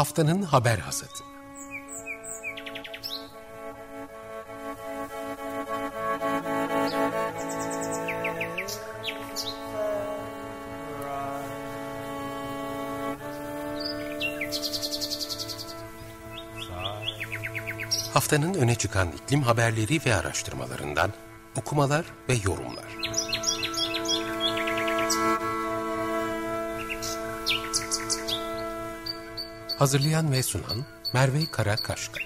Haftanın haber hazırdı. Haftanın öne çıkan iklim haberleri ve araştırmalarından okumalar ve yorumlar. Hazırlayan ve sunan Merve Karakaşka.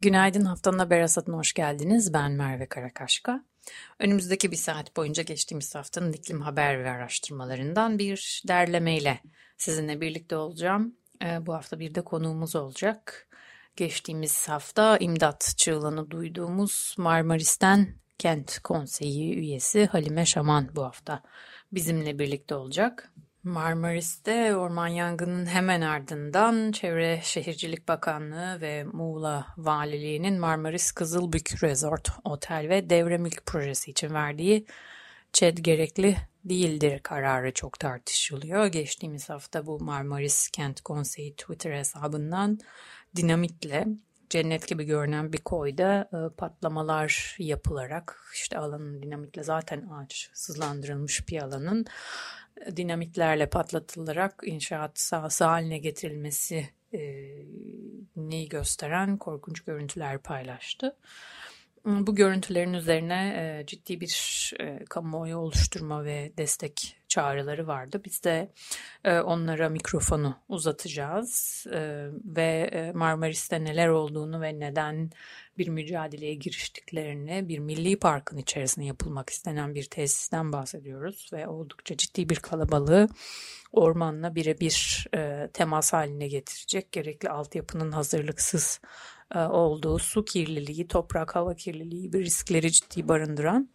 Günaydın haftanın haber hasatına hoş geldiniz. Ben Merve Karakaşka. Önümüzdeki bir saat boyunca geçtiğimiz haftanın iklim haber ve araştırmalarından bir derlemeyle sizinle birlikte olacağım. Ee, bu hafta bir de konuğumuz olacak. Geçtiğimiz hafta imdat çığlığını duyduğumuz Marmaris'ten Kent Konseyi üyesi Halime Şaman bu hafta bizimle birlikte olacak. Marmaris'te orman yangının hemen ardından Çevre Şehircilik Bakanlığı ve Muğla Valiliği'nin Marmaris Kızılbük Resort Otel ve Devre Mülk projesi için verdiği ÇED gerekli değildir kararı çok tartışılıyor. Geçtiğimiz hafta bu Marmaris Kent Konseyi Twitter hesabından dinamitle cennet gibi görünen bir koyda e, patlamalar yapılarak işte alanın dinamitle zaten ağaç sızlandırılmış bir alanın e, dinamitlerle patlatılarak inşaat sahası haline getirilmesi e, neyi gösteren korkunç görüntüler paylaştı. Bu görüntülerin üzerine e, ciddi bir e, kamuoyu oluşturma ve destek çağrıları vardı. Biz de e, onlara mikrofonu uzatacağız e, ve e, Marmaris'te neler olduğunu ve neden bir mücadeleye giriştiklerini bir milli parkın içerisinde yapılmak istenen bir tesisten bahsediyoruz ve oldukça ciddi bir kalabalığı ormanla birebir e, temas haline getirecek gerekli altyapının hazırlıksız e, olduğu su kirliliği, toprak, hava kirliliği gibi riskleri ciddi barındıran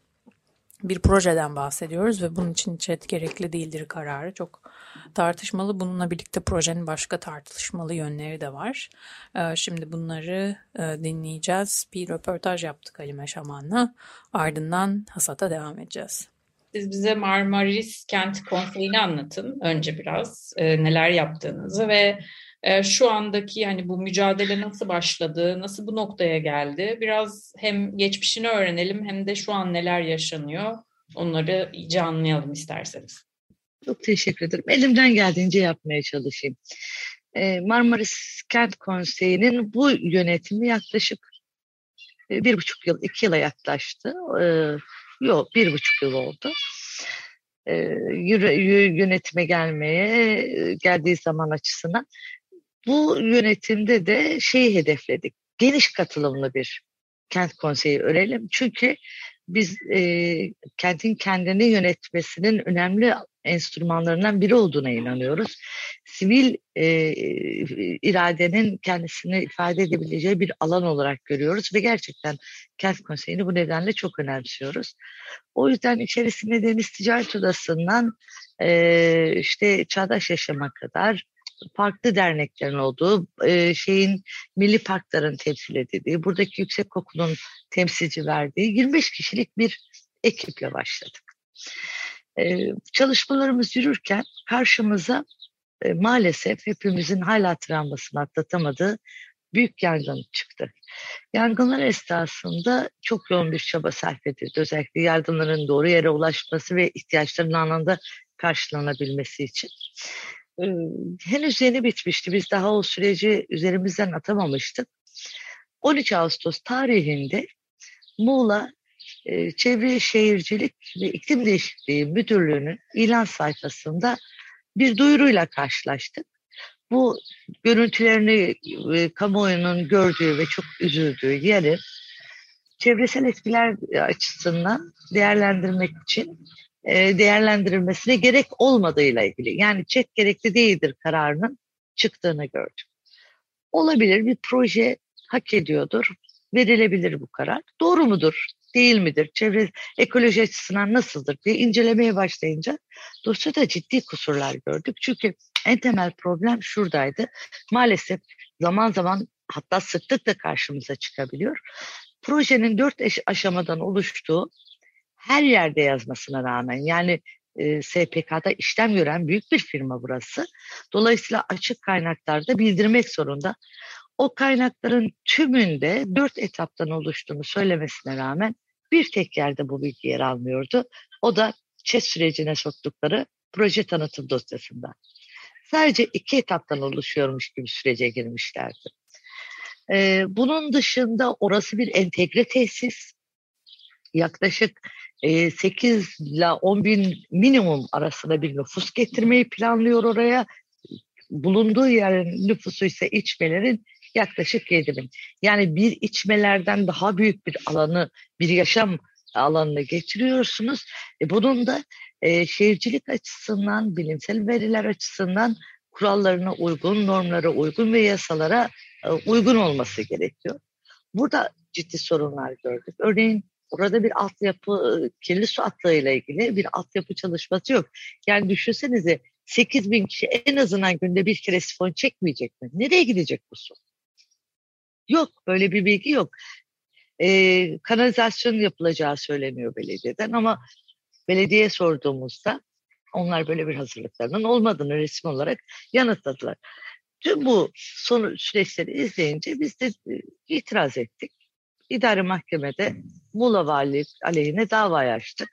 bir projeden bahsediyoruz ve bunun için ÇED gerekli değildir kararı çok tartışmalı. Bununla birlikte projenin başka tartışmalı yönleri de var. E, şimdi bunları e, dinleyeceğiz. Bir röportaj yaptık Halime Şaman'la. Ardından hasata devam edeceğiz. Siz bize Marmaris Kent Konseyi'ni anlatın önce biraz neler yaptığınızı ve e, şu andaki yani bu mücadele nasıl başladı, nasıl bu noktaya geldi? Biraz hem geçmişini öğrenelim hem de şu an neler yaşanıyor onları iyice anlayalım isterseniz. Çok teşekkür ederim. Elimden geldiğince yapmaya çalışayım. Ee, Marmaris Kent Konseyi'nin bu yönetimi yaklaşık e, bir buçuk yıl, iki yıla yaklaştı. Ee, yok, bir buçuk yıl oldu. Ee, yönetime gelmeye geldiği zaman açısından bu yönetimde de şeyi hedefledik. Geniş katılımlı bir kent konseyi örelim. Çünkü biz e, kentin kendini yönetmesinin önemli enstrümanlarından biri olduğuna inanıyoruz. Sivil e, iradenin kendisini ifade edebileceği bir alan olarak görüyoruz ve gerçekten kent konseyini bu nedenle çok önemsiyoruz. O yüzden içerisinde Deniz Ticaret Odası'ndan e, işte çağdaş yaşama kadar farklı derneklerin olduğu, e, şeyin milli parkların temsil edildiği, buradaki yüksek okulun temsilci verdiği 25 kişilik bir ekiple başladık. E, çalışmalarımız yürürken karşımıza e, maalesef hepimizin hala travmasını atlatamadığı büyük yangın çıktı. Yangınlar esnasında çok yoğun bir çaba sarf edildi. Özellikle yardımların doğru yere ulaşması ve ihtiyaçların anında karşılanabilmesi için henüz yeni bitmişti. Biz daha o süreci üzerimizden atamamıştık. 13 Ağustos tarihinde Muğla e, Çevre Şehircilik ve İklim Değişikliği Müdürlüğü'nün ilan sayfasında bir duyuruyla karşılaştık. Bu görüntülerini e, kamuoyunun gördüğü ve çok üzüldüğü yeri çevresel etkiler açısından değerlendirmek için e, değerlendirilmesine gerek olmadığıyla ilgili. Yani çek gerekli değildir kararının çıktığını gördüm. Olabilir bir proje hak ediyordur. Verilebilir bu karar. Doğru mudur? Değil midir? Çevre ekoloji açısından nasıldır diye incelemeye başlayınca dosyada ciddi kusurlar gördük. Çünkü en temel problem şuradaydı. Maalesef zaman zaman hatta sıklıkla karşımıza çıkabiliyor. Projenin dört aşamadan oluştuğu her yerde yazmasına rağmen yani e, SPK'da işlem gören büyük bir firma burası. Dolayısıyla açık kaynaklarda bildirmek zorunda. O kaynakların tümünde dört etaptan oluştuğunu söylemesine rağmen bir tek yerde bu bilgi yer almıyordu. O da ÇED sürecine soktukları proje tanıtım dosyasında. Sadece iki etaptan oluşuyormuş gibi sürece girmişlerdi. Ee, bunun dışında orası bir entegre tesis. Yaklaşık 8 ile 10 bin minimum arasında bir nüfus getirmeyi planlıyor oraya. Bulunduğu yerin nüfusu ise içmelerin yaklaşık 7 bin. Yani bir içmelerden daha büyük bir alanı, bir yaşam alanına getiriyorsunuz. E bunun da e, şehircilik açısından, bilimsel veriler açısından kurallarına uygun, normlara uygun ve yasalara e, uygun olması gerekiyor. Burada ciddi sorunlar gördük. Örneğin orada bir altyapı, kirli su ile ilgili bir altyapı çalışması yok. Yani düşünsenize 8 bin kişi en azından günde bir kere sifon çekmeyecek mi? Nereye gidecek bu su? Yok, böyle bir bilgi yok. Ee, kanalizasyon yapılacağı söyleniyor belediyeden ama belediye sorduğumuzda onlar böyle bir hazırlıklarının olmadığını resim olarak yanıtladılar. Tüm bu son süreçleri izleyince biz de itiraz ettik. İdare mahkemede Muğla Vali aleyhine dava açtık.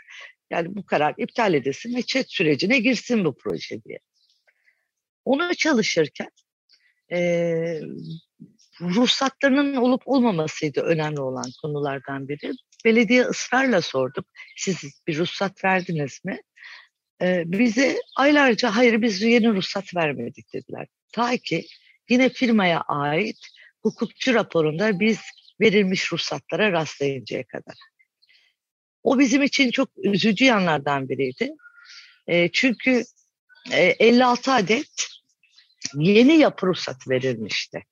Yani bu karar iptal edilsin ve çet sürecine girsin bu proje diye. Onu çalışırken e, ruhsatlarının olup olmamasıydı önemli olan konulardan biri. Belediye ısrarla sorduk. Siz bir ruhsat verdiniz mi? Ee, bize aylarca hayır biz yeni ruhsat vermedik dediler. Ta ki yine firmaya ait hukukçu raporunda biz verilmiş ruhsatlara rastlayıncaya kadar. O bizim için çok üzücü yanlardan biriydi. E, çünkü e, 56 adet yeni yapı ruhsat verilmişti.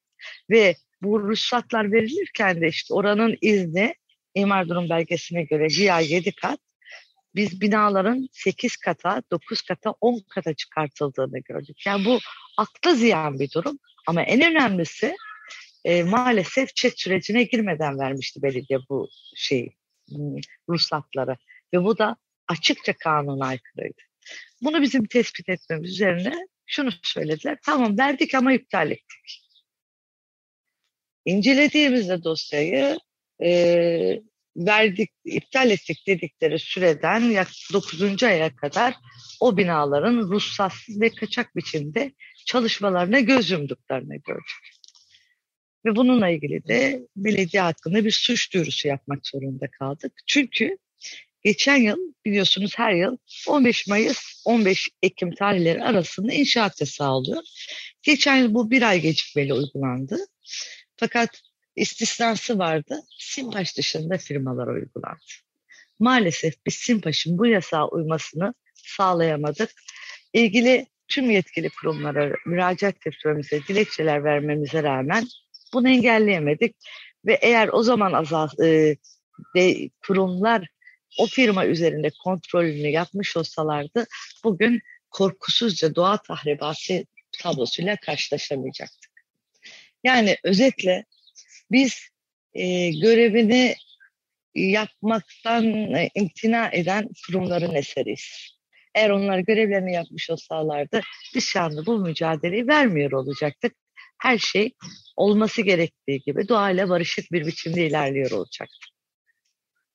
Ve bu ruhsatlar verilirken de işte oranın izni imar durum belgesine göre GIA 7 kat biz binaların 8 kata, 9 kata, 10 kata çıkartıldığını gördük. Yani bu akla ziyan bir durum ama en önemlisi e, maalesef çet sürecine girmeden vermişti belediye bu şeyi, hmm, ruhsatları. Ve bu da açıkça kanuna aykırıydı. Bunu bizim tespit etmemiz üzerine şunu söylediler. Tamam verdik ama iptal ettik. İncelediğimizde dosyayı e, verdik, iptal ettik dedikleri süreden yak 9. aya kadar o binaların ruhsatsız ve kaçak biçimde çalışmalarına göz yumduklarını gördük. Ve bununla ilgili de belediye hakkında bir suç duyurusu yapmak zorunda kaldık. Çünkü geçen yıl biliyorsunuz her yıl 15 Mayıs 15 Ekim tarihleri arasında inşaat yasağı oluyor. Geçen yıl bu bir ay gecikmeli uygulandı. Fakat istisnası vardı. Simpaş dışında firmalar uygulandı. Maalesef biz Simpaş'ın bu yasağa uymasını sağlayamadık. İlgili tüm yetkili kurumlara müracaat etmemize, dilekçeler vermemize rağmen bunu engelleyemedik. Ve eğer o zaman azal, e, de, kurumlar o firma üzerinde kontrolünü yapmış olsalardı bugün korkusuzca doğa tahribatı tablosuyla karşılaşamayacaktık. Yani özetle biz e, görevini yapmaktan imtina eden kurumların eseriyiz. Eğer onlar görevlerini yapmış olsalardı biz şu anda bu mücadeleyi vermiyor olacaktık. Her şey olması gerektiği gibi doğayla barışık bir biçimde ilerliyor olacaktı.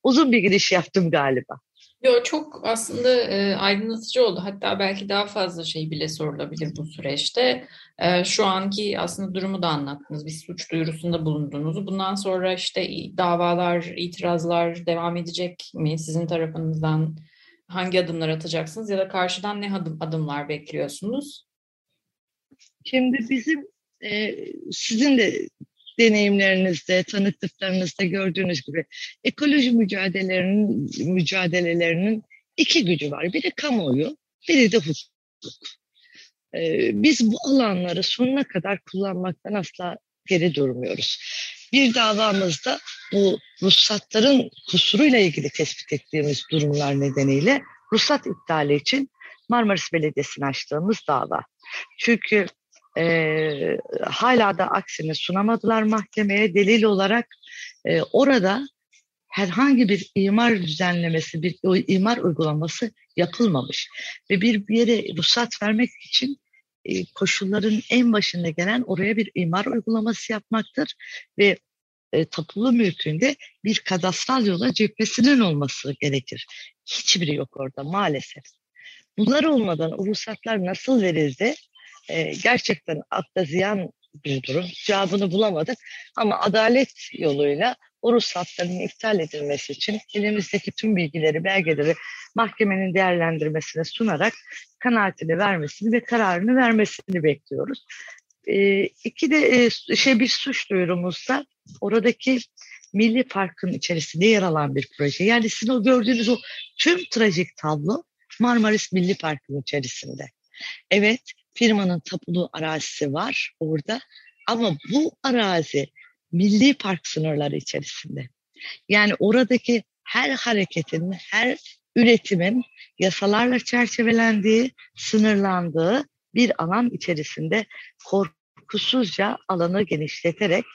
Uzun bir giriş yaptım galiba. Yo, çok aslında e, aydınlatıcı oldu. Hatta belki daha fazla şey bile sorulabilir bu süreçte. E, şu anki aslında durumu da anlattınız. Bir suç duyurusunda bulunduğunuzu. Bundan sonra işte davalar, itirazlar devam edecek mi? Sizin tarafınızdan hangi adımlar atacaksınız ya da karşıdan ne adım, adımlar bekliyorsunuz? Şimdi bizim e, sizin de deneyimlerinizde, tanıklıklarınızda gördüğünüz gibi ekoloji mücadelelerinin, mücadelelerinin iki gücü var. Biri kamuoyu, biri de hukuk. Ee, biz bu alanları sonuna kadar kullanmaktan asla geri durmuyoruz. Bir davamızda bu ruhsatların kusuruyla ilgili tespit ettiğimiz durumlar nedeniyle ruhsat iptali için Marmaris Belediyesi'ne açtığımız dava. Çünkü e, hala da aksini sunamadılar mahkemeye delil olarak. E, orada herhangi bir imar düzenlemesi, bir imar uygulaması yapılmamış. Ve bir, yere ruhsat vermek için e, koşulların en başında gelen oraya bir imar uygulaması yapmaktır ve e, tapulu mülkünde bir kadastral yola cephesinin olması gerekir. Hiçbiri yok orada maalesef. Bunlar olmadan o ruhsatlar nasıl verildi? E, gerçekten akla ziyan bir durum. Cevabını bulamadık ama adalet yoluyla o ruhsatların iptal edilmesi için elimizdeki tüm bilgileri, belgeleri mahkemenin değerlendirmesine sunarak kanaatini vermesini ve kararını vermesini bekliyoruz. E, iki de e, şey bir suç duyurumuzda oradaki Milli Park'ın içerisinde yer alan bir proje. Yani sizin o gördüğünüz o tüm trajik tablo Marmaris Milli Park'ın içerisinde. Evet, firmanın tapulu arazisi var orada ama bu arazi milli park sınırları içerisinde. Yani oradaki her hareketin, her üretimin yasalarla çerçevelendiği, sınırlandığı bir alan içerisinde korkusuzca alanı genişleterek,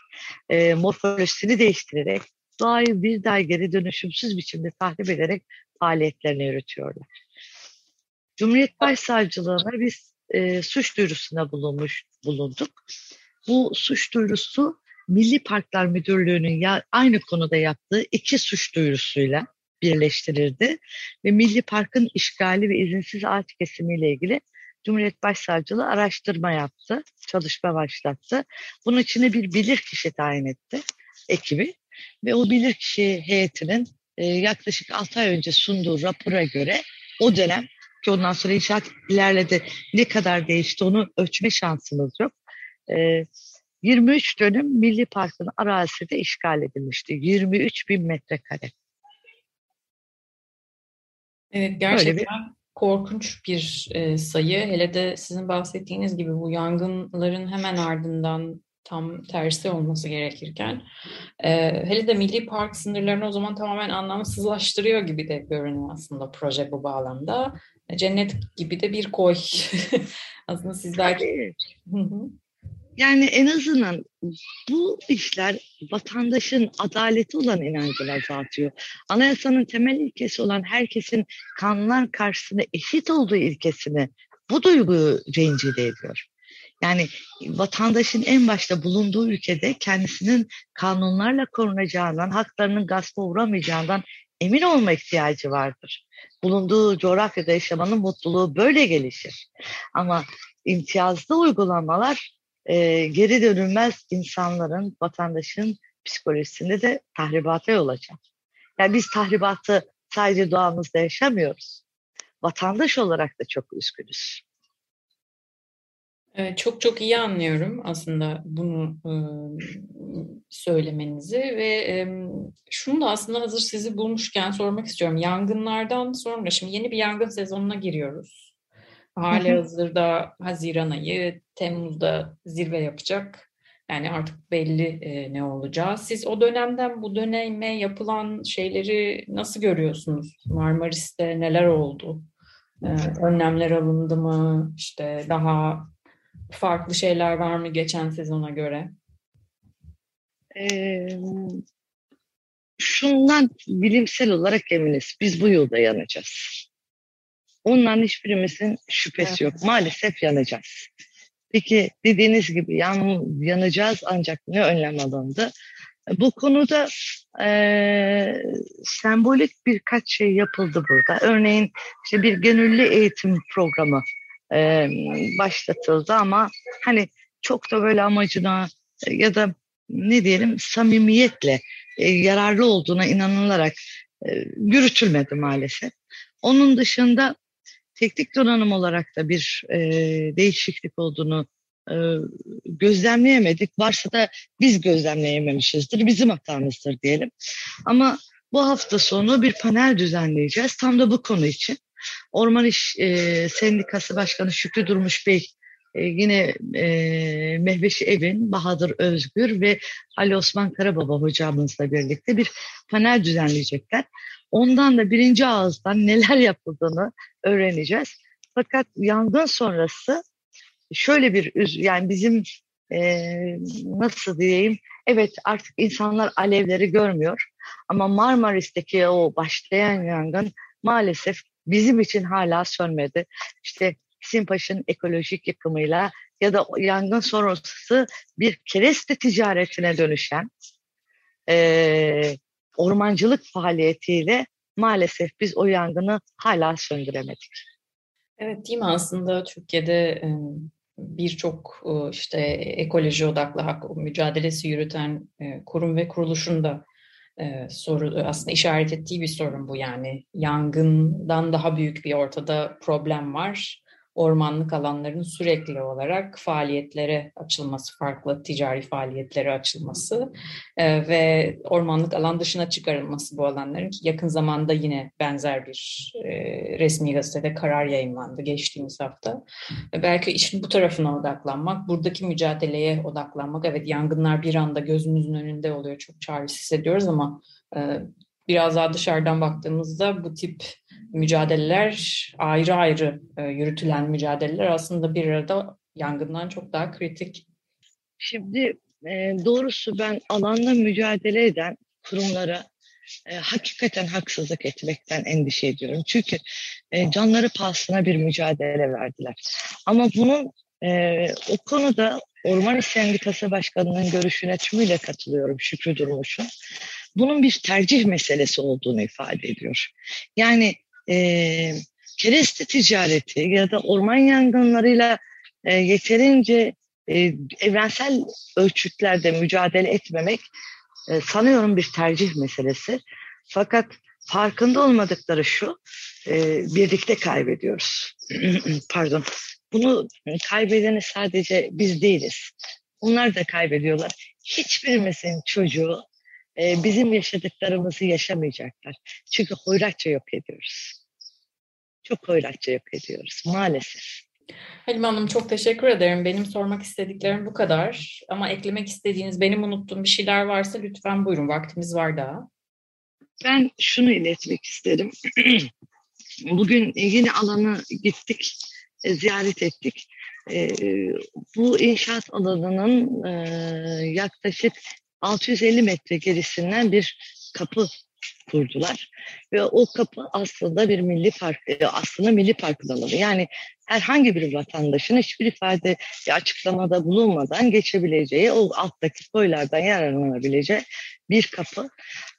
e, morfolojisini değiştirerek, doğayı bir daha geri dönüşümsüz biçimde tahrip ederek faaliyetlerini yürütüyorlar. Cumhuriyet Başsavcılığına biz e, suç duyurusuna bulunmuş bulunduk. Bu suç duyurusu Milli Parklar Müdürlüğü'nün ya, aynı konuda yaptığı iki suç duyurusuyla birleştirildi ve Milli Park'ın işgali ve izinsiz ağaç kesimiyle ilgili Cumhuriyet Başsavcılığı araştırma yaptı, çalışma başlattı. Bunun içine bir bilirkişi tayin etti ekibi ve o bilirkişi heyetinin e, yaklaşık 6 ay önce sunduğu rapora göre o dönem ki ondan sonra inşaat ilerledi ne kadar değişti onu ölçme şansımız yok. E, 23 dönüm Milli Park'ın arazisi de işgal edilmişti. 23 bin metrekare. Evet gerçekten bir... korkunç bir e, sayı. Hele de sizin bahsettiğiniz gibi bu yangınların hemen ardından tam tersi olması gerekirken e, hele de milli park sınırlarını o zaman tamamen anlamsızlaştırıyor gibi de görünüyor aslında proje bu bağlamda. Cennet gibi de bir koy. aslında siz belki... Yani en azından bu işler vatandaşın adaleti olan inancını azaltıyor. Anayasanın temel ilkesi olan herkesin kanunlar karşısında eşit olduğu ilkesini bu duyguyu rencide ediyor. Yani vatandaşın en başta bulunduğu ülkede kendisinin kanunlarla korunacağından, haklarının gaspa uğramayacağından emin olma ihtiyacı vardır. Bulunduğu coğrafyada yaşamanın mutluluğu böyle gelişir. Ama imtiyazlı uygulamalar e, geri dönülmez insanların, vatandaşın psikolojisinde de tahribata yol açar. Yani biz tahribatı sadece doğamızda yaşamıyoruz. Vatandaş olarak da çok üzgünüz. Evet, çok çok iyi anlıyorum aslında bunu e, söylemenizi ve şunu da aslında hazır sizi bulmuşken sormak istiyorum. Yangınlardan sonra şimdi yeni bir yangın sezonuna giriyoruz. Hali hazırda Haziran ayı, Temmuz'da zirve yapacak. Yani artık belli e, ne olacağı. Siz o dönemden bu döneme yapılan şeyleri nasıl görüyorsunuz? Marmaris'te neler oldu? E, önlemler alındı mı? İşte daha farklı şeyler var mı geçen sezona göre? Ee, şundan bilimsel olarak eminiz. Biz bu yılda yanacağız. Onların hiçbirimizin şüphesi evet. yok. Maalesef yanacağız. Peki dediğiniz gibi yan, yanacağız ancak ne önlem alındı? Bu konuda e, sembolik birkaç şey yapıldı burada. Örneğin işte bir gönüllü eğitim programı e, başlatıldı ama hani çok da böyle amacına ya da ne diyelim samimiyetle e, yararlı olduğuna inanılarak e, yürütülmedi maalesef. Onun dışında teknik donanım olarak da bir e, değişiklik olduğunu e, gözlemleyemedik. Varsa da biz gözlemleyememişizdir. Bizim hatamızdır diyelim. Ama bu hafta sonu bir panel düzenleyeceğiz. Tam da bu konu için. Orman İş e, Sendikası Başkanı Şükrü Durmuş Bey e, yine e, Mehveşi Evin, Bahadır Özgür ve Ali Osman Karababa hocamızla birlikte bir panel düzenleyecekler. Ondan da birinci ağızdan neler yapıldığını öğreneceğiz. Fakat yangın sonrası şöyle bir yani bizim e, nasıl diyeyim Evet artık insanlar alevleri görmüyor ama Marmaris'teki o başlayan yangın maalesef bizim için hala sönmedi. İşte Simpaş'ın ekolojik yıkımıyla ya da yangın sonrası bir kereste ticaretine dönüşen e, ormancılık faaliyetiyle maalesef biz o yangını hala söndüremedik. Evet değil mi aslında Türkiye'de birçok işte ekoloji odaklı hak mücadelesi yürüten kurum ve kuruluşun da soru aslında işaret ettiği bir sorun bu yani. Yangından daha büyük bir ortada problem var ormanlık alanların sürekli olarak faaliyetlere açılması, farklı ticari faaliyetlere açılması e, ve ormanlık alan dışına çıkarılması bu alanların ki yakın zamanda yine benzer bir e, resmi gazetede karar yayınlandı geçtiğimiz hafta. E, belki işin bu tarafına odaklanmak, buradaki mücadeleye odaklanmak. Evet yangınlar bir anda gözümüzün önünde oluyor, çok çaresiz ediyoruz ama e, biraz daha dışarıdan baktığımızda bu tip mücadeleler ayrı ayrı e, yürütülen mücadeleler aslında bir arada yangından çok daha kritik. Şimdi e, doğrusu ben alanda mücadele eden kurumlara e, hakikaten haksızlık etmekten endişe ediyorum. Çünkü e, canları pahasına bir mücadele verdiler. Ama bunun e, o konuda Orman Sendikası Başkanı'nın görüşüne tümüyle katılıyorum Şükrü Durmuş'un. Bunun bir tercih meselesi olduğunu ifade ediyor. Yani e, kereste ticareti ya da orman yangınlarıyla e, yeterince e, evrensel ölçütlerde mücadele etmemek e, sanıyorum bir tercih meselesi. Fakat farkında olmadıkları şu, e, birlikte kaybediyoruz. Pardon. Bunu kaybedeni sadece biz değiliz. Onlar da kaybediyorlar. Hiçbirimizin çocuğu e, bizim yaşadıklarımızı yaşamayacaklar. Çünkü hoyratça yok ediyoruz. Çok hoyratça yok ediyoruz maalesef. Halim Hanım çok teşekkür ederim. Benim sormak istediklerim bu kadar. Ama eklemek istediğiniz, benim unuttuğum bir şeyler varsa lütfen buyurun. Vaktimiz var daha. Ben şunu iletmek isterim. Bugün yine alanı gittik, e, ziyaret ettik. E, bu inşaat alanının e, yaklaşık 650 metre gerisinden bir kapı kurdular. Ve o kapı aslında bir milli park, e, aslında milli park alanı. Yani herhangi bir vatandaşın hiçbir ifade açıklamada bulunmadan geçebileceği, o alttaki koylardan yararlanabileceği bir kapı.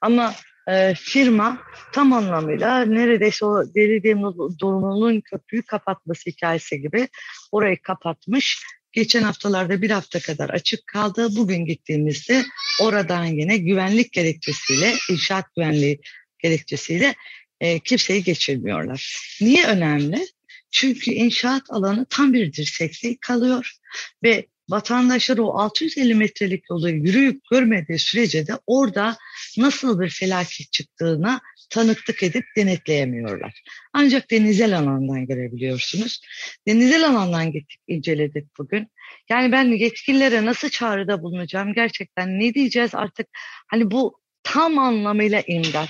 Ama e, firma tam anlamıyla neredeyse o belediye durumunun köprüyü kapatması hikayesi gibi orayı kapatmış Geçen haftalarda bir hafta kadar açık kaldı. Bugün gittiğimizde oradan yine güvenlik gerekçesiyle, inşaat güvenliği gerekçesiyle e, kimseyi geçirmiyorlar. Niye önemli? Çünkü inşaat alanı tam bir dirsekte kalıyor ve vatandaşlar o 650 metrelik yolu yürüyüp görmediği sürece de orada nasıl bir felaket çıktığına tanıklık edip denetleyemiyorlar. Ancak denizel alandan görebiliyorsunuz. Denizel alandan gittik, inceledik bugün. Yani ben yetkililere nasıl çağrıda bulunacağım gerçekten ne diyeceğiz artık hani bu tam anlamıyla imdat.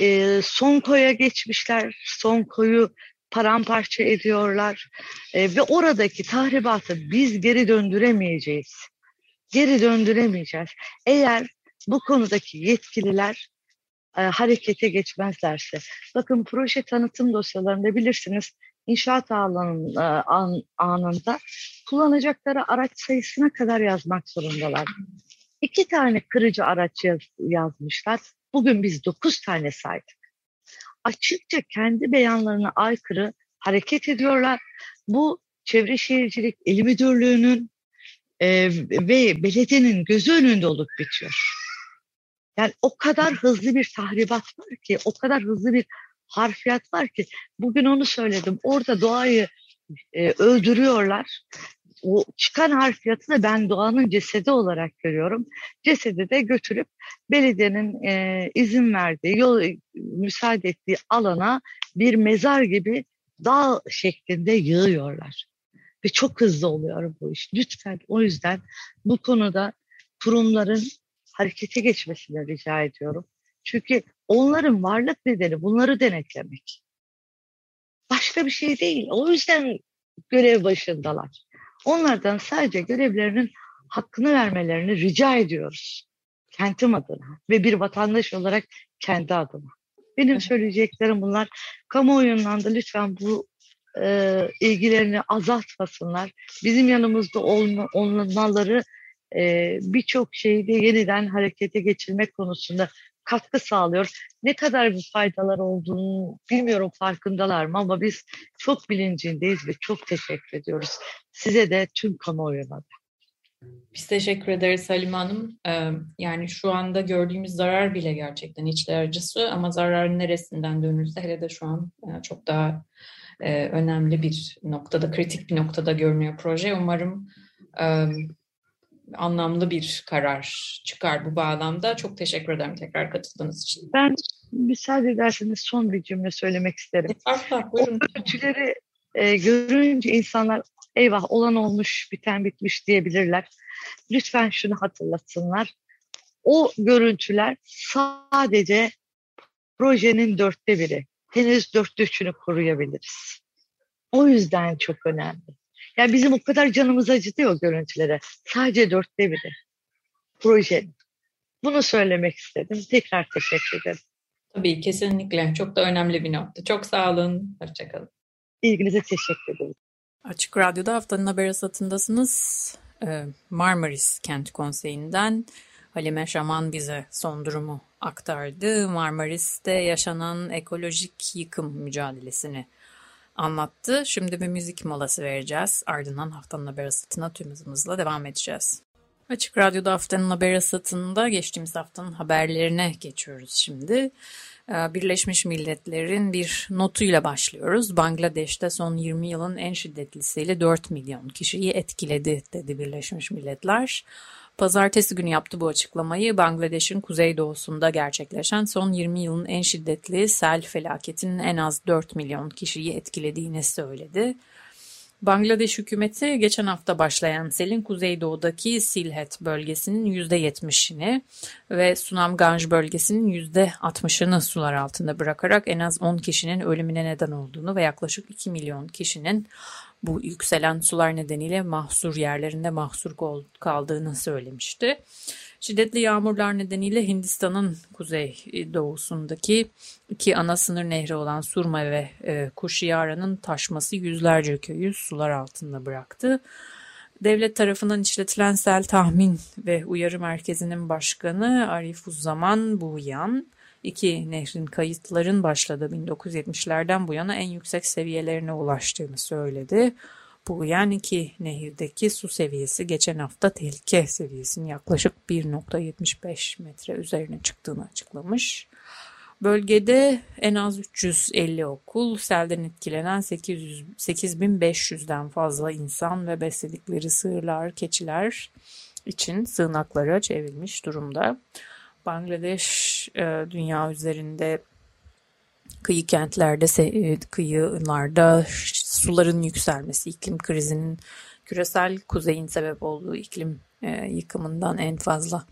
Ee, son koya geçmişler, son koyu paramparça ediyorlar e, ve oradaki tahribatı biz geri döndüremeyeceğiz. Geri döndüremeyeceğiz. Eğer bu konudaki yetkililer e, harekete geçmezlerse. Bakın proje tanıtım dosyalarında bilirsiniz inşaat alanın, e, an, anında kullanacakları araç sayısına kadar yazmak zorundalar. İki tane kırıcı araç yaz, yazmışlar. Bugün biz dokuz tane saydık. Açıkça kendi beyanlarına aykırı hareket ediyorlar. Bu Çevre Şehircilik İl Müdürlüğü'nün e, ve belediyenin gözü önünde olup bitiyor. Yani o kadar hızlı bir tahribat var ki, o kadar hızlı bir harfiyat var ki. Bugün onu söyledim. Orada doğayı e, öldürüyorlar. O çıkan harfiyatı da ben doğanın cesedi olarak görüyorum. Cesedi de götürüp belediyenin e, izin verdiği, yol müsaade ettiği alana bir mezar gibi dağ şeklinde yığıyorlar. Ve çok hızlı oluyor bu iş. Lütfen o yüzden bu konuda kurumların harekete geçmesini rica ediyorum. Çünkü onların varlık nedeni bunları denetlemek. Başka bir şey değil. O yüzden görev başındalar. Onlardan sadece görevlerinin hakkını vermelerini rica ediyoruz. Kentim adına ve bir vatandaş olarak kendi adıma. Benim söyleyeceklerim bunlar. Kamuoyundan da lütfen bu e, ilgilerini azaltmasınlar. Bizim yanımızda olma, olmaları e, birçok şeyde yeniden harekete geçirmek konusunda katkı sağlıyor. Ne kadar bir faydalar olduğunu bilmiyorum farkındalar mı ama biz çok bilincindeyiz ve çok teşekkür ediyoruz. Size de tüm kamuoyuna da. Biz teşekkür ederiz Halime Hanım. Yani şu anda gördüğümüz zarar bile gerçekten içler acısı ama zararın neresinden dönülse hele de şu an çok daha önemli bir noktada, kritik bir noktada görünüyor proje. Umarım anlamlı bir karar çıkar bu bağlamda. Çok teşekkür ederim tekrar katıldığınız için. Ben müsaade ederseniz son bir cümle söylemek isterim. Estağfurullah, buyurun. O görüntüleri e, görünce insanlar eyvah olan olmuş, biten bitmiş diyebilirler. Lütfen şunu hatırlatsınlar. O görüntüler sadece projenin dörtte biri. Henüz dörtte üçünü koruyabiliriz. O yüzden çok önemli. Yani bizim o kadar canımız acıdı o görüntülere. Sadece dörtte biri. Projenin. Bunu söylemek istedim. Tekrar teşekkür ederim. Tabii kesinlikle. Çok da önemli bir nokta. Çok sağ olun. Hoşçakalın. İlginize teşekkür ederim. Açık Radyo'da haftanın haber asatındasınız. Ee, Marmaris Kent Konseyi'nden Halime Şaman bize son durumu aktardı. Marmaris'te yaşanan ekolojik yıkım mücadelesini anlattı. Şimdi bir müzik molası vereceğiz. Ardından haftanın haber asatına tüm hızımızla devam edeceğiz. Açık Radyo'da haftanın haber asatında geçtiğimiz haftanın haberlerine geçiyoruz şimdi. Ee, Birleşmiş Milletler'in bir notuyla başlıyoruz. Bangladeş'te son 20 yılın en şiddetlisiyle 4 milyon kişiyi etkiledi dedi Birleşmiş Milletler. Pazartesi günü yaptı bu açıklamayı. Bangladeş'in kuzeydoğusunda gerçekleşen son 20 yılın en şiddetli sel felaketinin en az 4 milyon kişiyi etkilediğini söyledi. Bangladeş hükümeti geçen hafta başlayan selin kuzeydoğudaki Silhet bölgesinin %70'ini ve Sunamganj bölgesinin %60'ını sular altında bırakarak en az 10 kişinin ölümüne neden olduğunu ve yaklaşık 2 milyon kişinin bu yükselen sular nedeniyle mahsur yerlerinde mahsur kaldığını söylemişti. Şiddetli yağmurlar nedeniyle Hindistan'ın kuzey doğusundaki iki ana sınır nehri olan Surma ve e, Kuşiyara'nın taşması yüzlerce köyü sular altında bıraktı. Devlet tarafından işletilen sel tahmin ve uyarı merkezinin başkanı Arif Uzzaman Buyan, iki nehrin kayıtların başladığı 1970'lerden bu yana en yüksek seviyelerine ulaştığını söyledi. Bu yani iki nehirdeki su seviyesi geçen hafta tehlike seviyesinin yaklaşık 1.75 metre üzerine çıktığını açıklamış. Bölgede en az 350 okul, selden etkilenen 800, 8500'den fazla insan ve besledikleri sığırlar, keçiler için sığınaklara çevrilmiş durumda. Bangladeş e, dünya üzerinde kıyı kentlerde, e, kıyılarda suların yükselmesi, iklim krizinin küresel kuzeyin sebep olduğu iklim e, yıkımından en fazla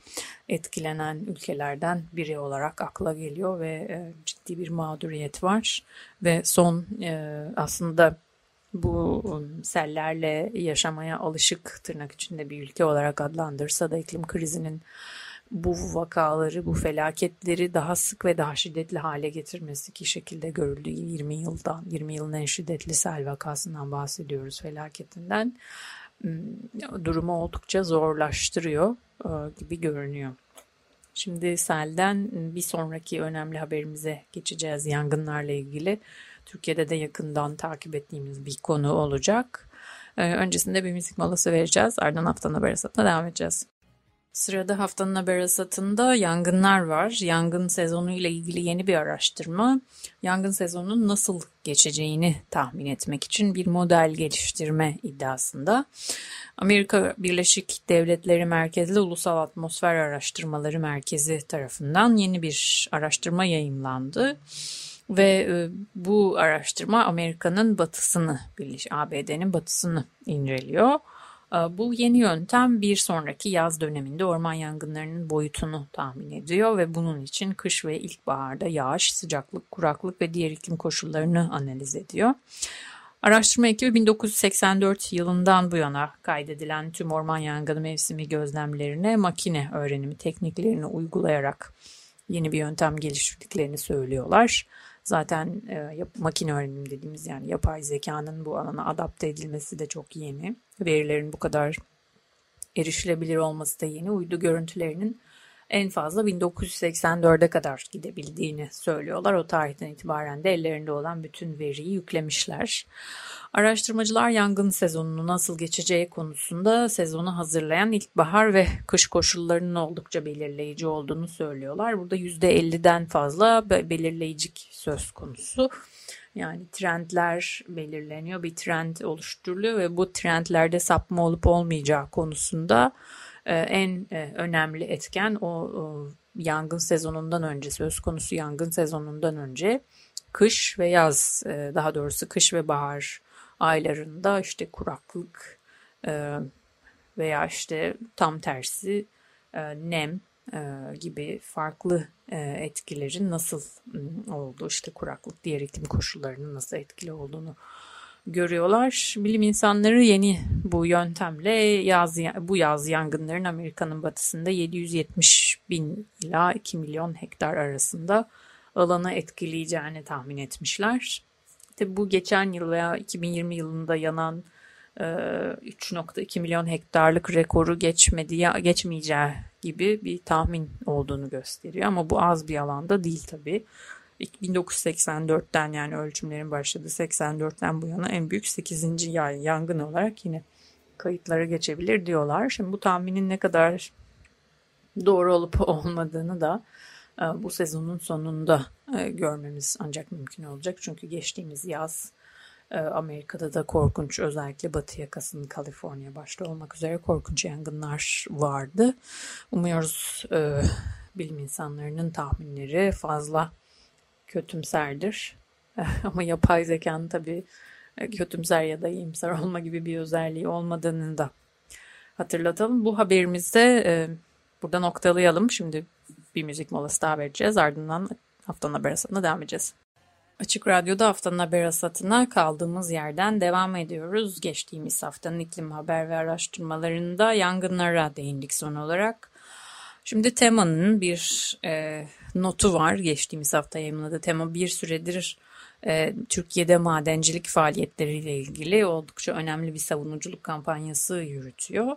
etkilenen ülkelerden biri olarak akla geliyor ve e, ciddi bir mağduriyet var. Ve son e, aslında bu um, sellerle yaşamaya alışık tırnak içinde bir ülke olarak adlandırsa da iklim krizinin bu vakaları, bu felaketleri daha sık ve daha şiddetli hale getirmesi ki şekilde görüldü 20 yıldan, 20 yılın en şiddetli sel vakasından bahsediyoruz felaketinden. Hmm, durumu oldukça zorlaştırıyor e, gibi görünüyor. Şimdi selden bir sonraki önemli haberimize geçeceğiz yangınlarla ilgili. Türkiye'de de yakından takip ettiğimiz bir konu olacak. E, öncesinde bir müzik molası vereceğiz. Ardından haftanın haber devam edeceğiz. Sırada haftanın haber asatında yangınlar var. Yangın sezonu ile ilgili yeni bir araştırma, yangın sezonunun nasıl geçeceğini tahmin etmek için bir model geliştirme iddiasında. Amerika Birleşik Devletleri merkezli Ulusal Atmosfer Araştırmaları Merkezi tarafından yeni bir araştırma yayımlandı. Ve e, bu araştırma Amerika'nın batısını, ABD'nin batısını inceliyor. Ee, bu yeni yöntem bir sonraki yaz döneminde orman yangınlarının boyutunu tahmin ediyor ve bunun için kış ve ilkbaharda yağış, sıcaklık, kuraklık ve diğer iklim koşullarını analiz ediyor. Araştırma ekibi 1984 yılından bu yana kaydedilen tüm orman yangını mevsimi gözlemlerine makine öğrenimi tekniklerini uygulayarak yeni bir yöntem geliştirdiklerini söylüyorlar. Zaten e, yap, makine öğrenimi dediğimiz yani yapay zekanın bu alana adapte edilmesi de çok yeni. Verilerin bu kadar erişilebilir olması da yeni. Uydu görüntülerinin en fazla 1984'e kadar gidebildiğini söylüyorlar. O tarihten itibaren de ellerinde olan bütün veriyi yüklemişler. Araştırmacılar yangın sezonunu nasıl geçeceği konusunda sezonu hazırlayan ilkbahar ve kış koşullarının oldukça belirleyici olduğunu söylüyorlar. Burada %50'den fazla belirleyicik söz konusu. Yani trendler belirleniyor, bir trend oluşturuluyor ve bu trendlerde sapma olup olmayacağı konusunda en e, önemli etken o, yangın sezonundan önce söz konusu yangın sezonundan önce kış ve yaz e, daha doğrusu kış ve bahar aylarında işte kuraklık veya işte tam tersi nem gibi farklı etkilerin nasıl olduğu işte kuraklık diğer iklim koşullarının nasıl etkili olduğunu görüyorlar. Bilim insanları yeni bu yöntemle yaz, bu yaz yangınların Amerika'nın batısında 770 bin ila 2 milyon hektar arasında alanı etkileyeceğini tahmin etmişler. Tabi bu geçen yıl veya 2020 yılında yanan 3.2 milyon hektarlık rekoru geçmedi, geçmeyeceği gibi bir tahmin olduğunu gösteriyor. Ama bu az bir alanda değil tabii. 1984'ten yani ölçümlerin başladığı 84'ten bu yana en büyük 8. yangın olarak yine kayıtlara geçebilir diyorlar. Şimdi bu tahminin ne kadar doğru olup olmadığını da e, bu sezonun sonunda e, görmemiz ancak mümkün olacak. Çünkü geçtiğimiz yaz e, Amerika'da da korkunç özellikle batı yakasının Kaliforniya başta olmak üzere korkunç yangınlar vardı. Umuyoruz bilim insanlarının tahminleri fazla kötümserdir. Ama yapay zekanın tabii e, kötümser ya da iyimser olma gibi bir özelliği olmadığını da hatırlatalım. Bu haberimizde e, burada noktalayalım. Şimdi bir müzik molası daha vereceğiz. Ardından haftanın haber asatına devam edeceğiz. Açık Radyo'da haftanın haber asatına kaldığımız yerden devam ediyoruz. Geçtiğimiz haftanın iklim haber ve araştırmalarında yangınlara değindik son olarak. Şimdi temanın bir e, notu var geçtiğimiz hafta yayınladığı tema bir süredir e, Türkiye'de madencilik faaliyetleriyle ilgili oldukça önemli bir savunuculuk kampanyası yürütüyor.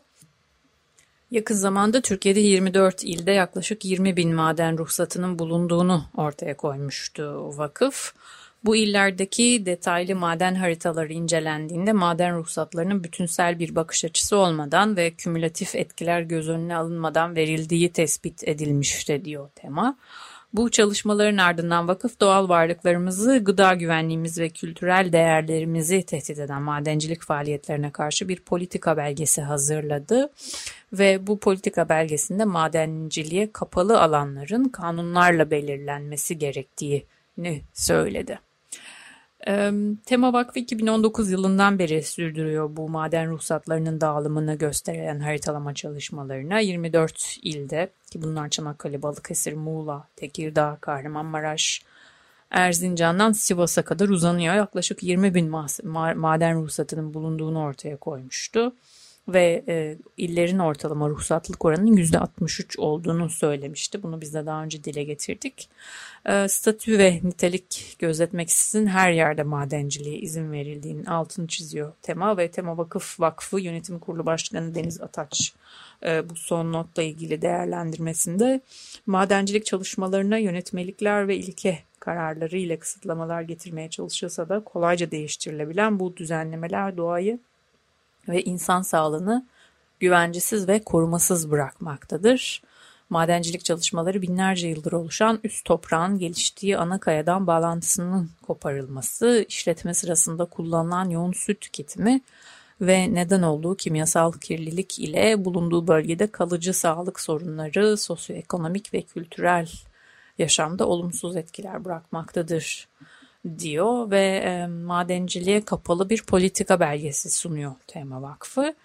Yakın zamanda Türkiye'de 24 ilde yaklaşık 20 bin maden ruhsatının bulunduğunu ortaya koymuştu vakıf. Bu illerdeki detaylı maden haritaları incelendiğinde maden ruhsatlarının bütünsel bir bakış açısı olmadan ve kümülatif etkiler göz önüne alınmadan verildiği tespit edilmişti diyor tema. Bu çalışmaların ardından vakıf doğal varlıklarımızı, gıda güvenliğimiz ve kültürel değerlerimizi tehdit eden madencilik faaliyetlerine karşı bir politika belgesi hazırladı ve bu politika belgesinde madenciliğe kapalı alanların kanunlarla belirlenmesi gerektiğini söyledi. Tema Vakfı 2019 yılından beri sürdürüyor bu maden ruhsatlarının dağılımını gösteren haritalama çalışmalarına. 24 ilde ki bunlar Çanakkale, Balıkesir, Muğla, Tekirdağ, Kahramanmaraş, Erzincan'dan Sivas'a kadar uzanıyor. Yaklaşık 20 bin maden ruhsatının bulunduğunu ortaya koymuştu ve e, illerin ortalama ruhsatlık oranının %63 olduğunu söylemişti. Bunu biz de daha önce dile getirdik. E, statü ve nitelik gözetmeksizin her yerde madenciliğe izin verildiğinin altını çiziyor tema ve Tema Vakıf Vakfı Yönetim Kurulu Başkanı Deniz Ataç e, bu son notla ilgili değerlendirmesinde madencilik çalışmalarına yönetmelikler ve ilke kararları ile kısıtlamalar getirmeye çalışılsa da kolayca değiştirilebilen bu düzenlemeler doğayı ve insan sağlığını güvencesiz ve korumasız bırakmaktadır. Madencilik çalışmaları binlerce yıldır oluşan üst toprağın geliştiği ana kayadan bağlantısının koparılması, işletme sırasında kullanılan yoğun süt tüketimi ve neden olduğu kimyasal kirlilik ile bulunduğu bölgede kalıcı sağlık sorunları, sosyoekonomik ve kültürel yaşamda olumsuz etkiler bırakmaktadır diyor ve e, madenciliğe kapalı bir politika belgesi sunuyor Tema Vakfı.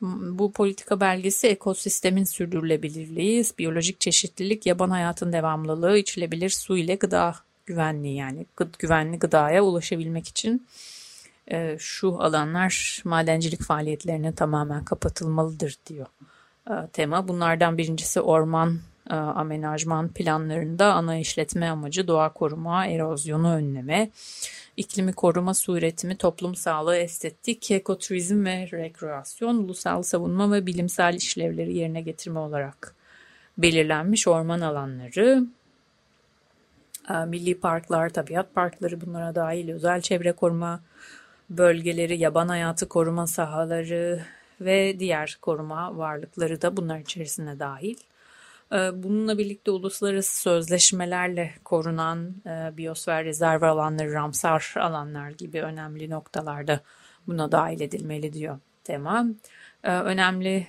Bu politika belgesi ekosistemin sürdürülebilirliği, biyolojik çeşitlilik, yaban hayatın devamlılığı, içilebilir su ile gıda güvenliği yani gıd, güvenli gıdaya ulaşabilmek için e, şu alanlar madencilik faaliyetlerine tamamen kapatılmalıdır diyor e, tema. Bunlardan birincisi orman amenajman planlarında ana işletme amacı doğa koruma, erozyonu önleme, iklimi koruma, su üretimi, toplum sağlığı, estetik, ekoturizm ve rekreasyon, ulusal savunma ve bilimsel işlevleri yerine getirme olarak belirlenmiş orman alanları, e, milli parklar, tabiat parkları bunlara dahil, özel çevre koruma bölgeleri, yaban hayatı koruma sahaları ve diğer koruma varlıkları da bunlar içerisine dahil. E, bununla birlikte uluslararası sözleşmelerle korunan e, biyosfer rezerv alanları, ramsar alanlar gibi önemli noktalarda buna dahil edilmeli diyor tema. Önemli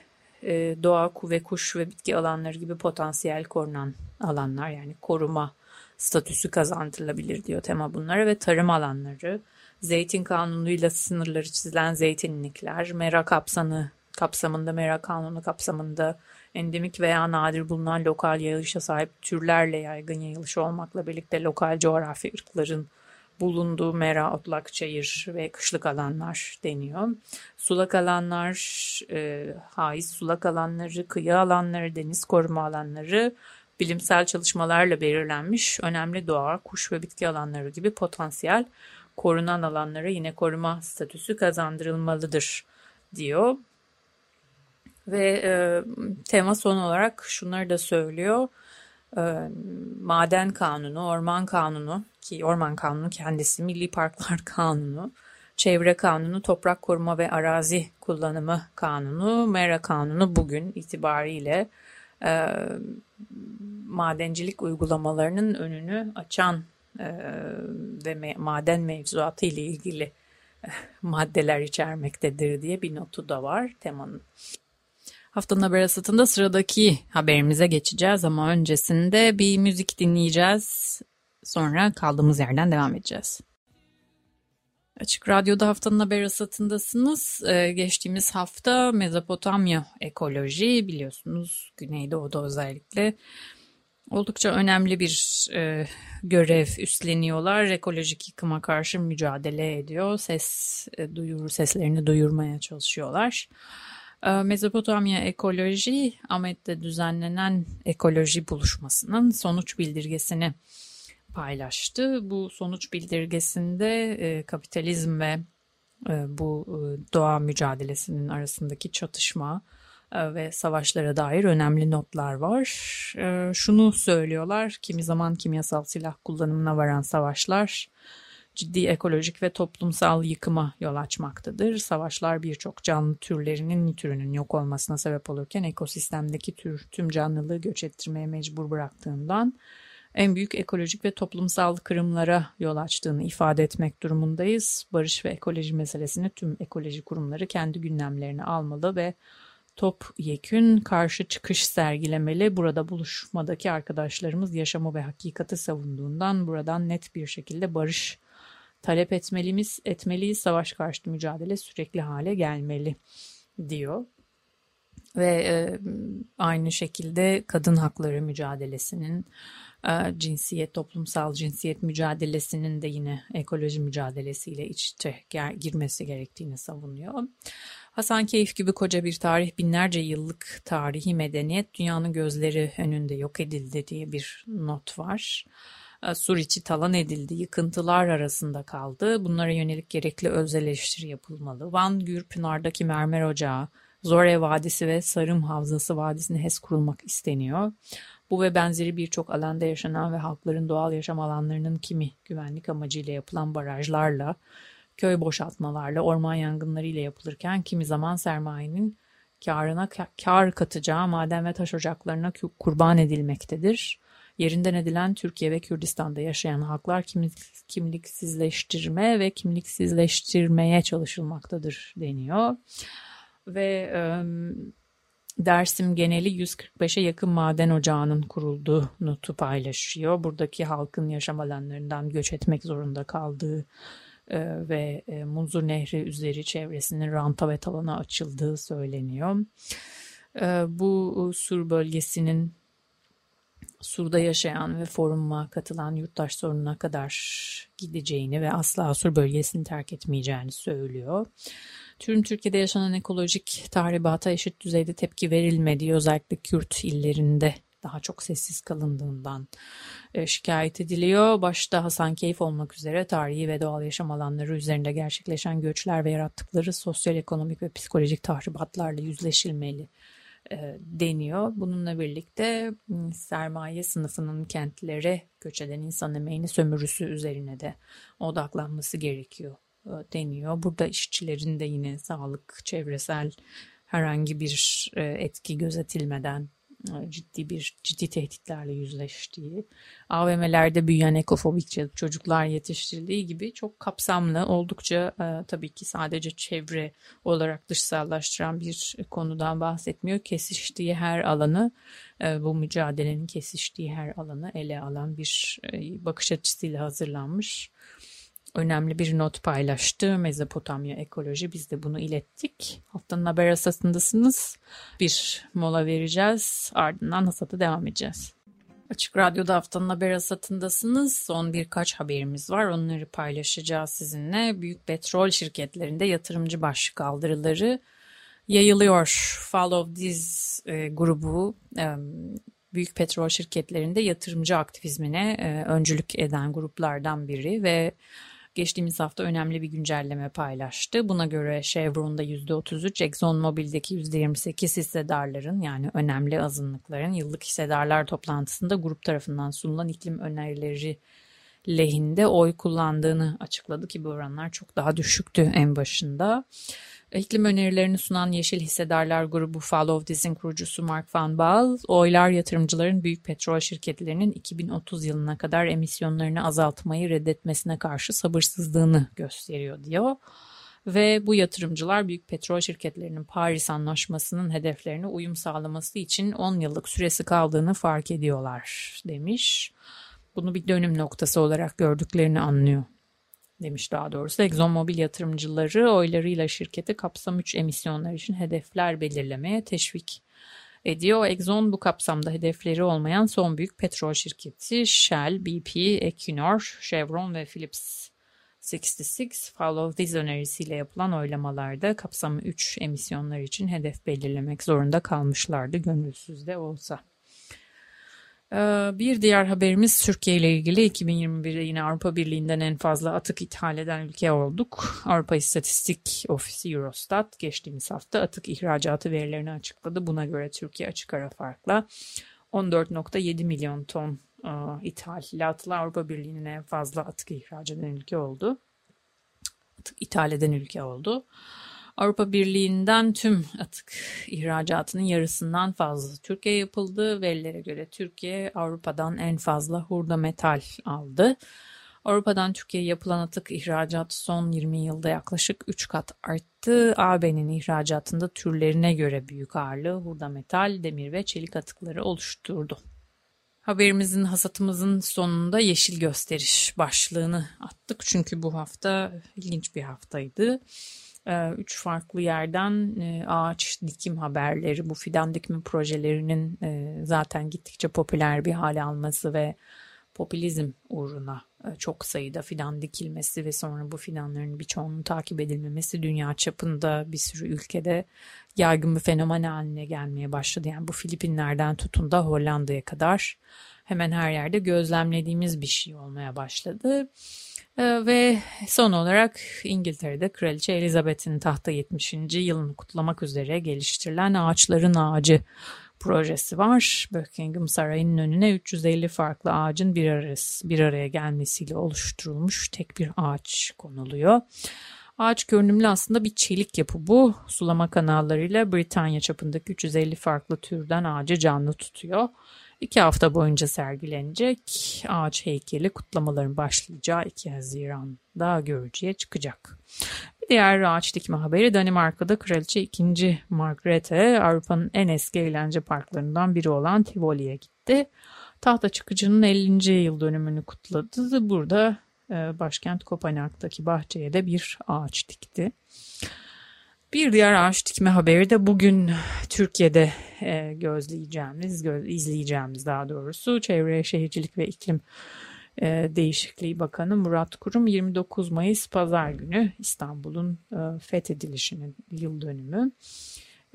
doğa, ve kuş ve bitki alanları gibi potansiyel korunan alanlar yani koruma statüsü kazandırılabilir diyor tema bunlara ve tarım alanları, zeytin kanunuyla sınırları çizilen zeytinlikler, mera kapsamı, kapsamında mera kanunu kapsamında endemik veya nadir bulunan lokal yağışa sahip türlerle yaygın yayılış olmakla birlikte lokal coğrafi ırkların bulunduğu mera, otlak, çayır ve kışlık alanlar deniyor. Sulak alanlar, e, haiz sulak alanları, kıyı alanları, deniz koruma alanları, bilimsel çalışmalarla belirlenmiş önemli doğa, kuş ve bitki alanları gibi potansiyel korunan alanlara yine koruma statüsü kazandırılmalıdır diyor. Ve e, tema son olarak şunları da söylüyor. E, maden kanunu, orman kanunu ki orman kanunu kendisi, milli parklar kanunu, çevre kanunu, toprak koruma ve arazi kullanımı kanunu, mera kanunu bugün itibariyle e, madencilik uygulamalarının önünü açan e, ve me- maden mevzuatı ile ilgili e, maddeler içermektedir diye bir notu da var temanın. Haftanın haber asatında sıradaki haberimize geçeceğiz ama öncesinde bir müzik dinleyeceğiz. Sonra kaldığımız yerden devam edeceğiz. Açık Radyo'da haftanın haber asatındasınız. Ee, geçtiğimiz hafta Mezopotamya ekoloji biliyorsunuz Güneydoğu'da özellikle oldukça önemli bir e, görev üstleniyorlar. Ekolojik yıkıma karşı mücadele ediyor. Ses e, duyur seslerini duyurmaya çalışıyorlar. E, Mezopotamya Ekoloji Ahmet'te düzenlenen ekoloji buluşmasının sonuç bildirgesini paylaştı. Bu sonuç bildirgesinde e, kapitalizm ve e, bu e, doğa mücadelesinin arasındaki çatışma ve savaşlara dair önemli notlar var. Şunu söylüyorlar, kimi zaman kimyasal silah kullanımına varan savaşlar ciddi ekolojik ve toplumsal yıkıma yol açmaktadır. Savaşlar birçok canlı türlerinin türünün yok olmasına sebep olurken ekosistemdeki tür tüm canlılığı göç ettirmeye mecbur bıraktığından en büyük ekolojik ve toplumsal kırımlara yol açtığını ifade etmek durumundayız. Barış ve ekoloji meselesini tüm ekoloji kurumları kendi gündemlerine almalı ve top yekün karşı çıkış sergilemeli. Burada buluşmadaki arkadaşlarımız yaşamı ve hakikati savunduğundan buradan net bir şekilde barış talep etmeliyiz, etmeliyiz. Savaş karşıtı mücadele sürekli hale gelmeli diyor. Ve e, aynı şekilde kadın hakları mücadelesinin e, cinsiyet, toplumsal cinsiyet mücadelesinin de yine ekoloji mücadelesiyle iç içe girmesi gerektiğini savunuyor. Hasan Keyif gibi koca bir tarih, binlerce yıllık tarihi medeniyet dünyanın gözleri önünde yok edildi diye bir not var. E, Suriçi talan edildi, yıkıntılar arasında kaldı. Bunlara yönelik gerekli öz eleştiri yapılmalı. Van Gürpınar'daki mermer ocağı, Zore Vadisi ve Sarım Havzası Vadisi'ne HES kurulmak isteniyor. Bu ve benzeri birçok alanda yaşanan ve halkların doğal yaşam alanlarının kimi güvenlik amacıyla yapılan barajlarla, köy boşaltmalarla, orman yangınlarıyla yapılırken kimi zaman sermayenin karına kar katacağı maden ve taş ocaklarına kurban edilmektedir. Yerinden edilen Türkiye ve Kürdistan'da yaşayan halklar kimliksizleştirme ve kimliksizleştirmeye çalışılmaktadır deniyor. Ve Dersim geneli 145'e yakın maden ocağının kurulduğu notu paylaşıyor. Buradaki halkın yaşam alanlarından göç etmek zorunda kaldığı e, ve e, Munzur Nehri üzeri çevresinin ranta ve talana açıldığı söyleniyor. E, bu sur bölgesinin Sur'da yaşayan ve foruma katılan yurttaş sorununa kadar gideceğini ve asla Sur bölgesini terk etmeyeceğini söylüyor. Tüm Türkiye'de yaşanan ekolojik tahribata eşit düzeyde tepki verilmediği özellikle Kürt illerinde daha çok sessiz kalındığından e, şikayet ediliyor. Başta Hasankeyf olmak üzere tarihi ve doğal yaşam alanları üzerinde gerçekleşen göçler ve yarattıkları sosyal, ekonomik ve psikolojik tahribatlarla yüzleşilmeli deniyor. Bununla birlikte sermaye sınıfının kentlere göç eden insan emeğini sömürüsü üzerine de odaklanması gerekiyor e, deniyor. Burada işçilerin de yine sağlık, çevresel herhangi bir etki gözetilmeden ciddi bir ciddi tehditlerle yüzleştiği, AVM'lerde büyüyen ekofobik çocuklar yetiştirildiği gibi çok kapsamlı, oldukça e, tabii ki sadece çevre olarak dışsallaştıran bir konudan bahsetmiyor. Kesiştiği her alanı, e, bu mücadelenin kesiştiği her alanı ele alan bir e, bakış açısıyla hazırlanmış önemli bir not paylaştı. Mezopotamya ekoloji biz de bunu ilettik. Haftanın haber asasındasınız. Bir mola vereceğiz. Ardından hasata devam edeceğiz. Açık Radyo'da haftanın haber asatındasınız. Son birkaç haberimiz var. Onları paylaşacağız sizinle. Büyük petrol şirketlerinde yatırımcı baş kaldırıları yayılıyor. Follow This e, grubu e, büyük petrol şirketlerinde yatırımcı aktivizmine e, öncülük eden gruplardan biri ve geçtiğimiz hafta önemli bir güncelleme paylaştı. Buna göre Chevron'da %33, ExxonMobil'deki %28 hissedarların yani önemli azınlıkların yıllık hissedarlar toplantısında grup tarafından sunulan iklim önerileri lehinde oy kullandığını açıkladı ki bu oranlar çok daha düşüktü en başında. İklim önerilerini sunan Yeşil Hissedarlar grubu Follow This'in kurucusu Mark Van Baal, oylar yatırımcıların büyük petrol şirketlerinin 2030 yılına kadar emisyonlarını azaltmayı reddetmesine karşı sabırsızlığını gösteriyor diyor. Ve bu yatırımcılar büyük petrol şirketlerinin Paris Anlaşması'nın hedeflerine uyum sağlaması için 10 yıllık süresi kaldığını fark ediyorlar demiş. Bunu bir dönüm noktası olarak gördüklerini anlıyor demiş daha doğrusu. ExxonMobil yatırımcıları oylarıyla şirketi kapsam 3 emisyonlar için hedefler belirlemeye teşvik ediyor. Exxon bu kapsamda hedefleri olmayan son büyük petrol şirketi Shell, BP, Equinor, Chevron ve Phillips 66 Follow This önerisiyle yapılan oylamalarda kapsamı 3 emisyonlar için hedef belirlemek zorunda kalmışlardı gönülsüz de olsa. Ee, bir diğer haberimiz Türkiye ile ilgili 2021'de yine Avrupa Birliği'nden en fazla atık ithal eden ülke olduk. Avrupa İstatistik Ofisi Eurostat geçtiğimiz hafta atık ihracatı verilerini açıkladı. Buna göre Türkiye açık ara farkla 14.7 milyon ton e, ithalatla Avrupa Birliği'nin en fazla atık ihraç eden ülke oldu. Atık ithal eden ülke oldu. Avrupa Birliği'nden tüm atık ihracatının yarısından fazla Türkiye yapıldı. Verilere göre Türkiye Avrupa'dan en fazla hurda metal aldı. Avrupa'dan Türkiye'ye yapılan atık ihracatı son 20 yılda yaklaşık 3 kat arttı. AB'nin ihracatında türlerine göre büyük ağırlığı hurda metal, demir ve çelik atıkları oluşturdu. Haberimizin hasatımızın sonunda yeşil gösteriş başlığını attık. Çünkü bu hafta ilginç bir haftaydı. Ee, üç farklı yerden e, ağaç dikim haberleri, bu fidan dikimi projelerinin e, zaten gittikçe popüler bir hale alması ve popülizm uğruna e, çok sayıda fidan dikilmesi ve sonra bu fidanların birçoğunun takip edilmemesi dünya çapında bir sürü ülkede yaygın bir fenomen haline gelmeye başladı. Yani bu Filipinler'den tutun da Hollanda'ya kadar hemen her yerde gözlemlediğimiz bir şey olmaya başladı. Ee, ve son olarak İngiltere'de Kraliçe Elizabeth'in tahta 70. yılını kutlamak üzere geliştirilen Ağaçların Ağacı projesi var. Buckingham Sarayı'nın önüne 350 farklı ağacın bir, arası, bir araya gelmesiyle oluşturulmuş tek bir ağaç konuluyor. Ağaç görünümlü aslında bir çelik yapı bu. Sulama kanallarıyla Britanya çapındaki 350 farklı türden ağacı canlı tutuyor. İki hafta boyunca sergilenecek ağaç heykeli kutlamaların başlayacağı 2 Haziran'da görücüye çıkacak. Bir diğer ağaç dikme haberi Danimarka'da Kraliçe 2. Margrethe Avrupa'nın en eski eğlence parklarından biri olan Tivoli'ye gitti. Tahta çıkıcının 50. yıl dönümünü kutladı. Burada e, başkent Kopenhag'daki bahçeye de bir ağaç dikti. Bir diğer ağaç dikme haberi de bugün Türkiye'de e, gözleyeceğimiz, göz, izleyeceğimiz daha doğrusu Çevre Şehircilik ve İklim e, Değişikliği Bakanı Murat Kurum 29 Mayıs Pazar günü İstanbul'un e, fethedilişinin yıl dönümü.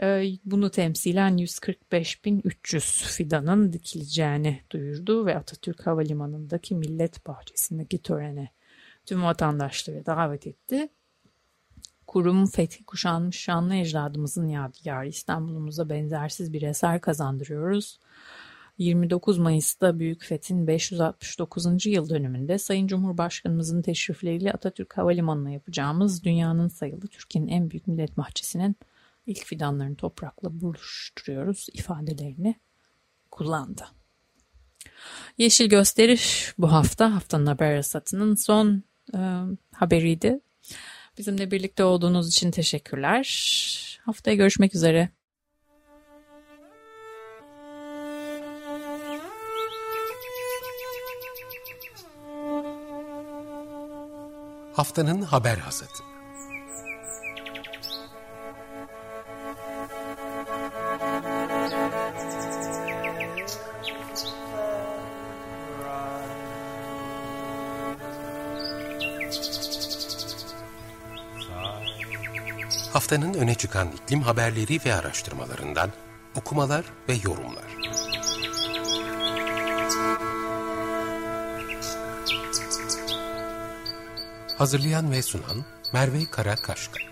E, bunu temsilen 145.300 fidanın dikileceğini duyurdu ve Atatürk Havalimanı'ndaki Millet Bahçesi'ndeki törene tüm vatandaşları davet etti. Kurum fethi kuşanmış şanlı ecdadımızın yadigarı İstanbul'umuza benzersiz bir eser kazandırıyoruz. 29 Mayıs'ta Büyük Fethin 569. yıl dönümünde Sayın Cumhurbaşkanımızın teşrifleriyle Atatürk Havalimanı'na yapacağımız dünyanın sayılı Türkiye'nin en büyük millet bahçesinin ilk fidanlarını toprakla buluşturuyoruz ifadelerini kullandı. Yeşil Gösteriş bu hafta haftanın haber rasatının son e, haberiydi. Bizimle birlikte olduğunuz için teşekkürler. Haftaya görüşmek üzere. Haftanın haber hazırdı. Haftanın öne çıkan iklim haberleri ve araştırmalarından okumalar ve yorumlar. Hazırlayan ve sunan Merve Karakaşka